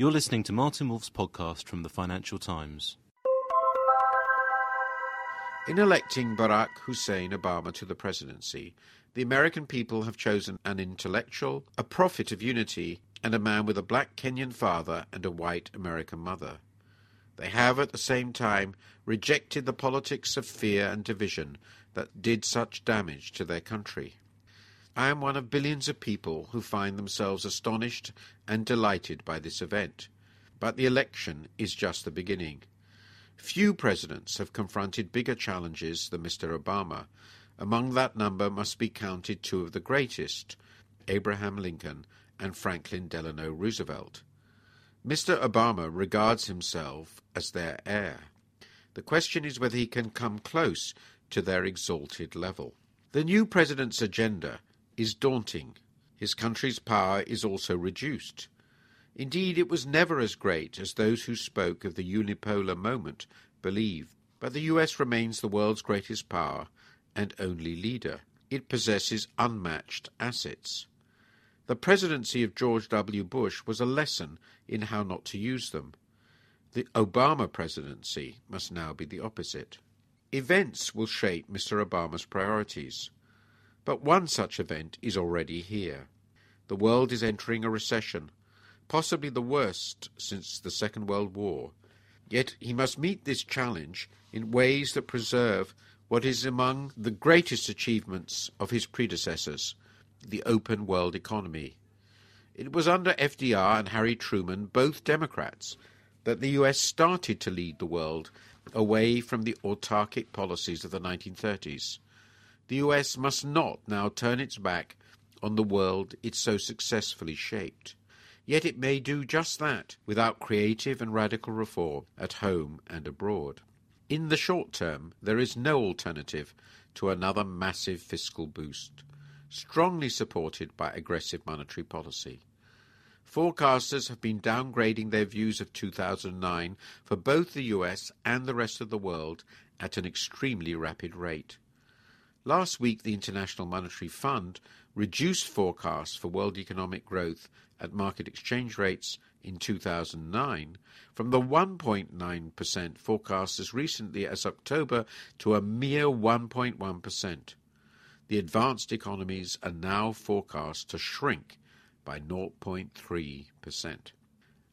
You're listening to Martin Wolf's podcast from the Financial Times. In electing Barack Hussein Obama to the presidency, the American people have chosen an intellectual, a prophet of unity, and a man with a black Kenyan father and a white American mother. They have at the same time rejected the politics of fear and division that did such damage to their country. I am one of billions of people who find themselves astonished and delighted by this event. But the election is just the beginning. Few presidents have confronted bigger challenges than Mr. Obama, among that number must be counted two of the greatest, Abraham Lincoln and Franklin Delano Roosevelt. Mr. Obama regards himself as their heir. The question is whether he can come close to their exalted level. The new president's agenda is daunting. His country's power is also reduced. Indeed, it was never as great as those who spoke of the unipolar moment believed. But the US remains the world's greatest power and only leader. It possesses unmatched assets. The presidency of George W. Bush was a lesson in how not to use them. The Obama presidency must now be the opposite. Events will shape Mr. Obama's priorities. But one such event is already here. The world is entering a recession, possibly the worst since the Second World War. Yet he must meet this challenge in ways that preserve what is among the greatest achievements of his predecessors, the open world economy. It was under FDR and Harry Truman, both Democrats, that the US started to lead the world away from the autarkic policies of the 1930s. The US must not now turn its back on the world it so successfully shaped. Yet it may do just that without creative and radical reform at home and abroad. In the short term, there is no alternative to another massive fiscal boost, strongly supported by aggressive monetary policy. Forecasters have been downgrading their views of 2009 for both the US and the rest of the world at an extremely rapid rate. Last week, the International Monetary Fund reduced forecasts for world economic growth at market exchange rates in 2009 from the 1.9% forecast as recently as October to a mere 1.1%. The advanced economies are now forecast to shrink by 0.3%.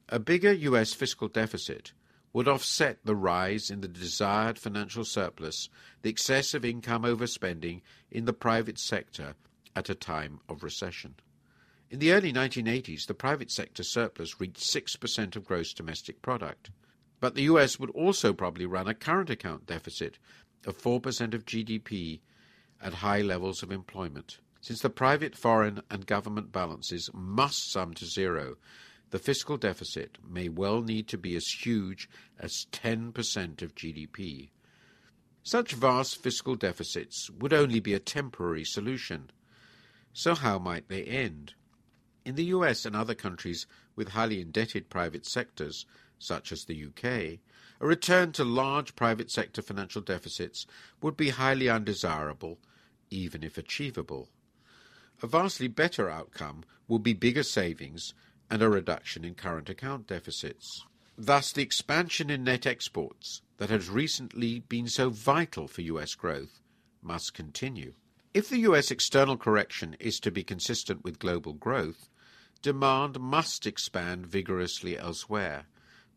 A bigger US fiscal deficit would offset the rise in the desired financial surplus, the excessive income overspending in the private sector at a time of recession. In the early 1980s, the private sector surplus reached 6% of gross domestic product. But the US would also probably run a current account deficit of 4% of GDP at high levels of employment. Since the private, foreign, and government balances must sum to zero, the fiscal deficit may well need to be as huge as 10% of GDP. Such vast fiscal deficits would only be a temporary solution. So, how might they end? In the US and other countries with highly indebted private sectors, such as the UK, a return to large private sector financial deficits would be highly undesirable, even if achievable. A vastly better outcome would be bigger savings and a reduction in current account deficits. Thus, the expansion in net exports that has recently been so vital for US growth must continue. If the US external correction is to be consistent with global growth, demand must expand vigorously elsewhere,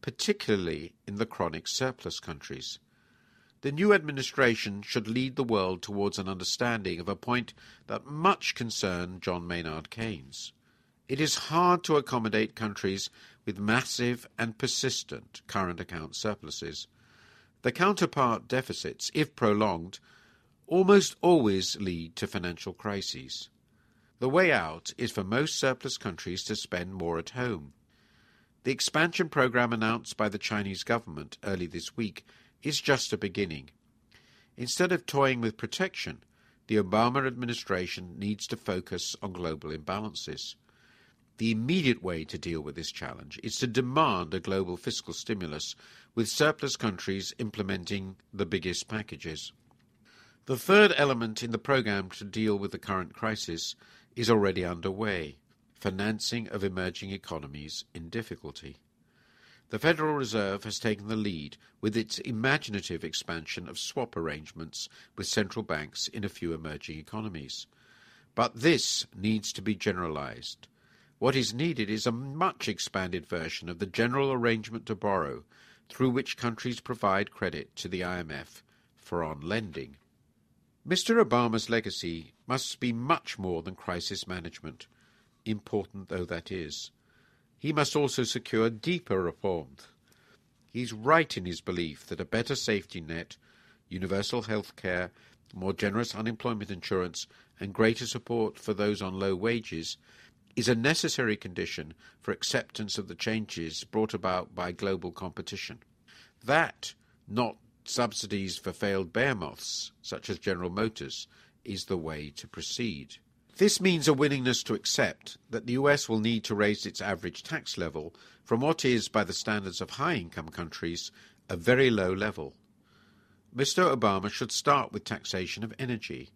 particularly in the chronic surplus countries. The new administration should lead the world towards an understanding of a point that much concerned John Maynard Keynes. It is hard to accommodate countries with massive and persistent current account surpluses. The counterpart deficits, if prolonged, almost always lead to financial crises. The way out is for most surplus countries to spend more at home. The expansion program announced by the Chinese government early this week is just a beginning. Instead of toying with protection, the Obama administration needs to focus on global imbalances. The immediate way to deal with this challenge is to demand a global fiscal stimulus, with surplus countries implementing the biggest packages. The third element in the program to deal with the current crisis is already underway financing of emerging economies in difficulty. The Federal Reserve has taken the lead with its imaginative expansion of swap arrangements with central banks in a few emerging economies. But this needs to be generalized. What is needed is a much expanded version of the general arrangement to borrow, through which countries provide credit to the IMF for on lending. Mr. Obama's legacy must be much more than crisis management, important though that is. He must also secure deeper reforms. He's right in his belief that a better safety net, universal health care, more generous unemployment insurance, and greater support for those on low wages is a necessary condition for acceptance of the changes brought about by global competition. That, not subsidies for failed behemoths, such as General Motors, is the way to proceed. This means a willingness to accept that the US will need to raise its average tax level from what is, by the standards of high income countries, a very low level. Mr. Obama should start with taxation of energy.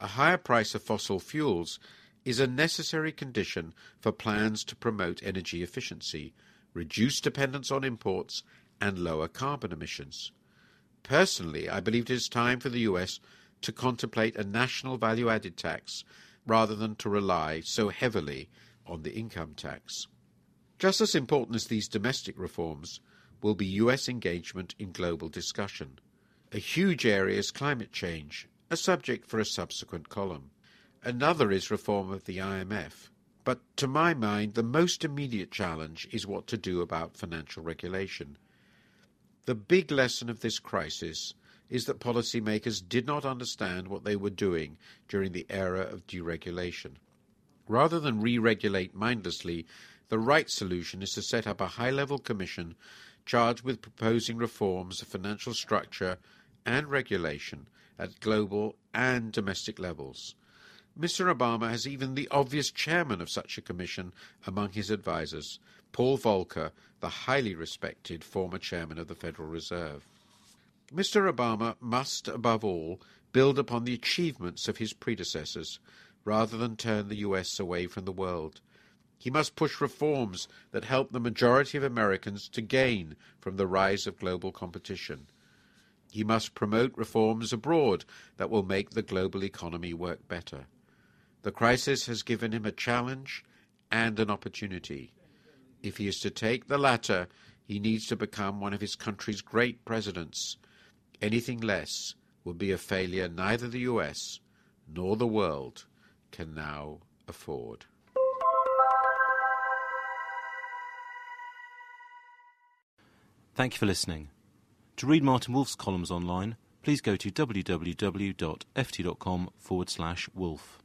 A higher price of fossil fuels is a necessary condition for plans to promote energy efficiency, reduce dependence on imports, and lower carbon emissions. Personally, I believe it is time for the US to contemplate a national value added tax rather than to rely so heavily on the income tax. Just as important as these domestic reforms will be US engagement in global discussion. A huge area is climate change, a subject for a subsequent column. Another is reform of the IMF. But to my mind, the most immediate challenge is what to do about financial regulation. The big lesson of this crisis is that policymakers did not understand what they were doing during the era of deregulation. Rather than re regulate mindlessly, the right solution is to set up a high level commission charged with proposing reforms of financial structure and regulation at global and domestic levels. Mr. Obama has even the obvious chairman of such a commission among his advisers, Paul Volcker, the highly respected former chairman of the Federal Reserve. Mr. Obama must, above all, build upon the achievements of his predecessors, rather than turn the US away from the world. He must push reforms that help the majority of Americans to gain from the rise of global competition. He must promote reforms abroad that will make the global economy work better. The crisis has given him a challenge and an opportunity. If he is to take the latter, he needs to become one of his country's great presidents Anything less would be a failure neither the US nor the world can now afford. Thank you for listening. To read Martin Wolf's columns online, please go to www.ft.com forward slash wolf.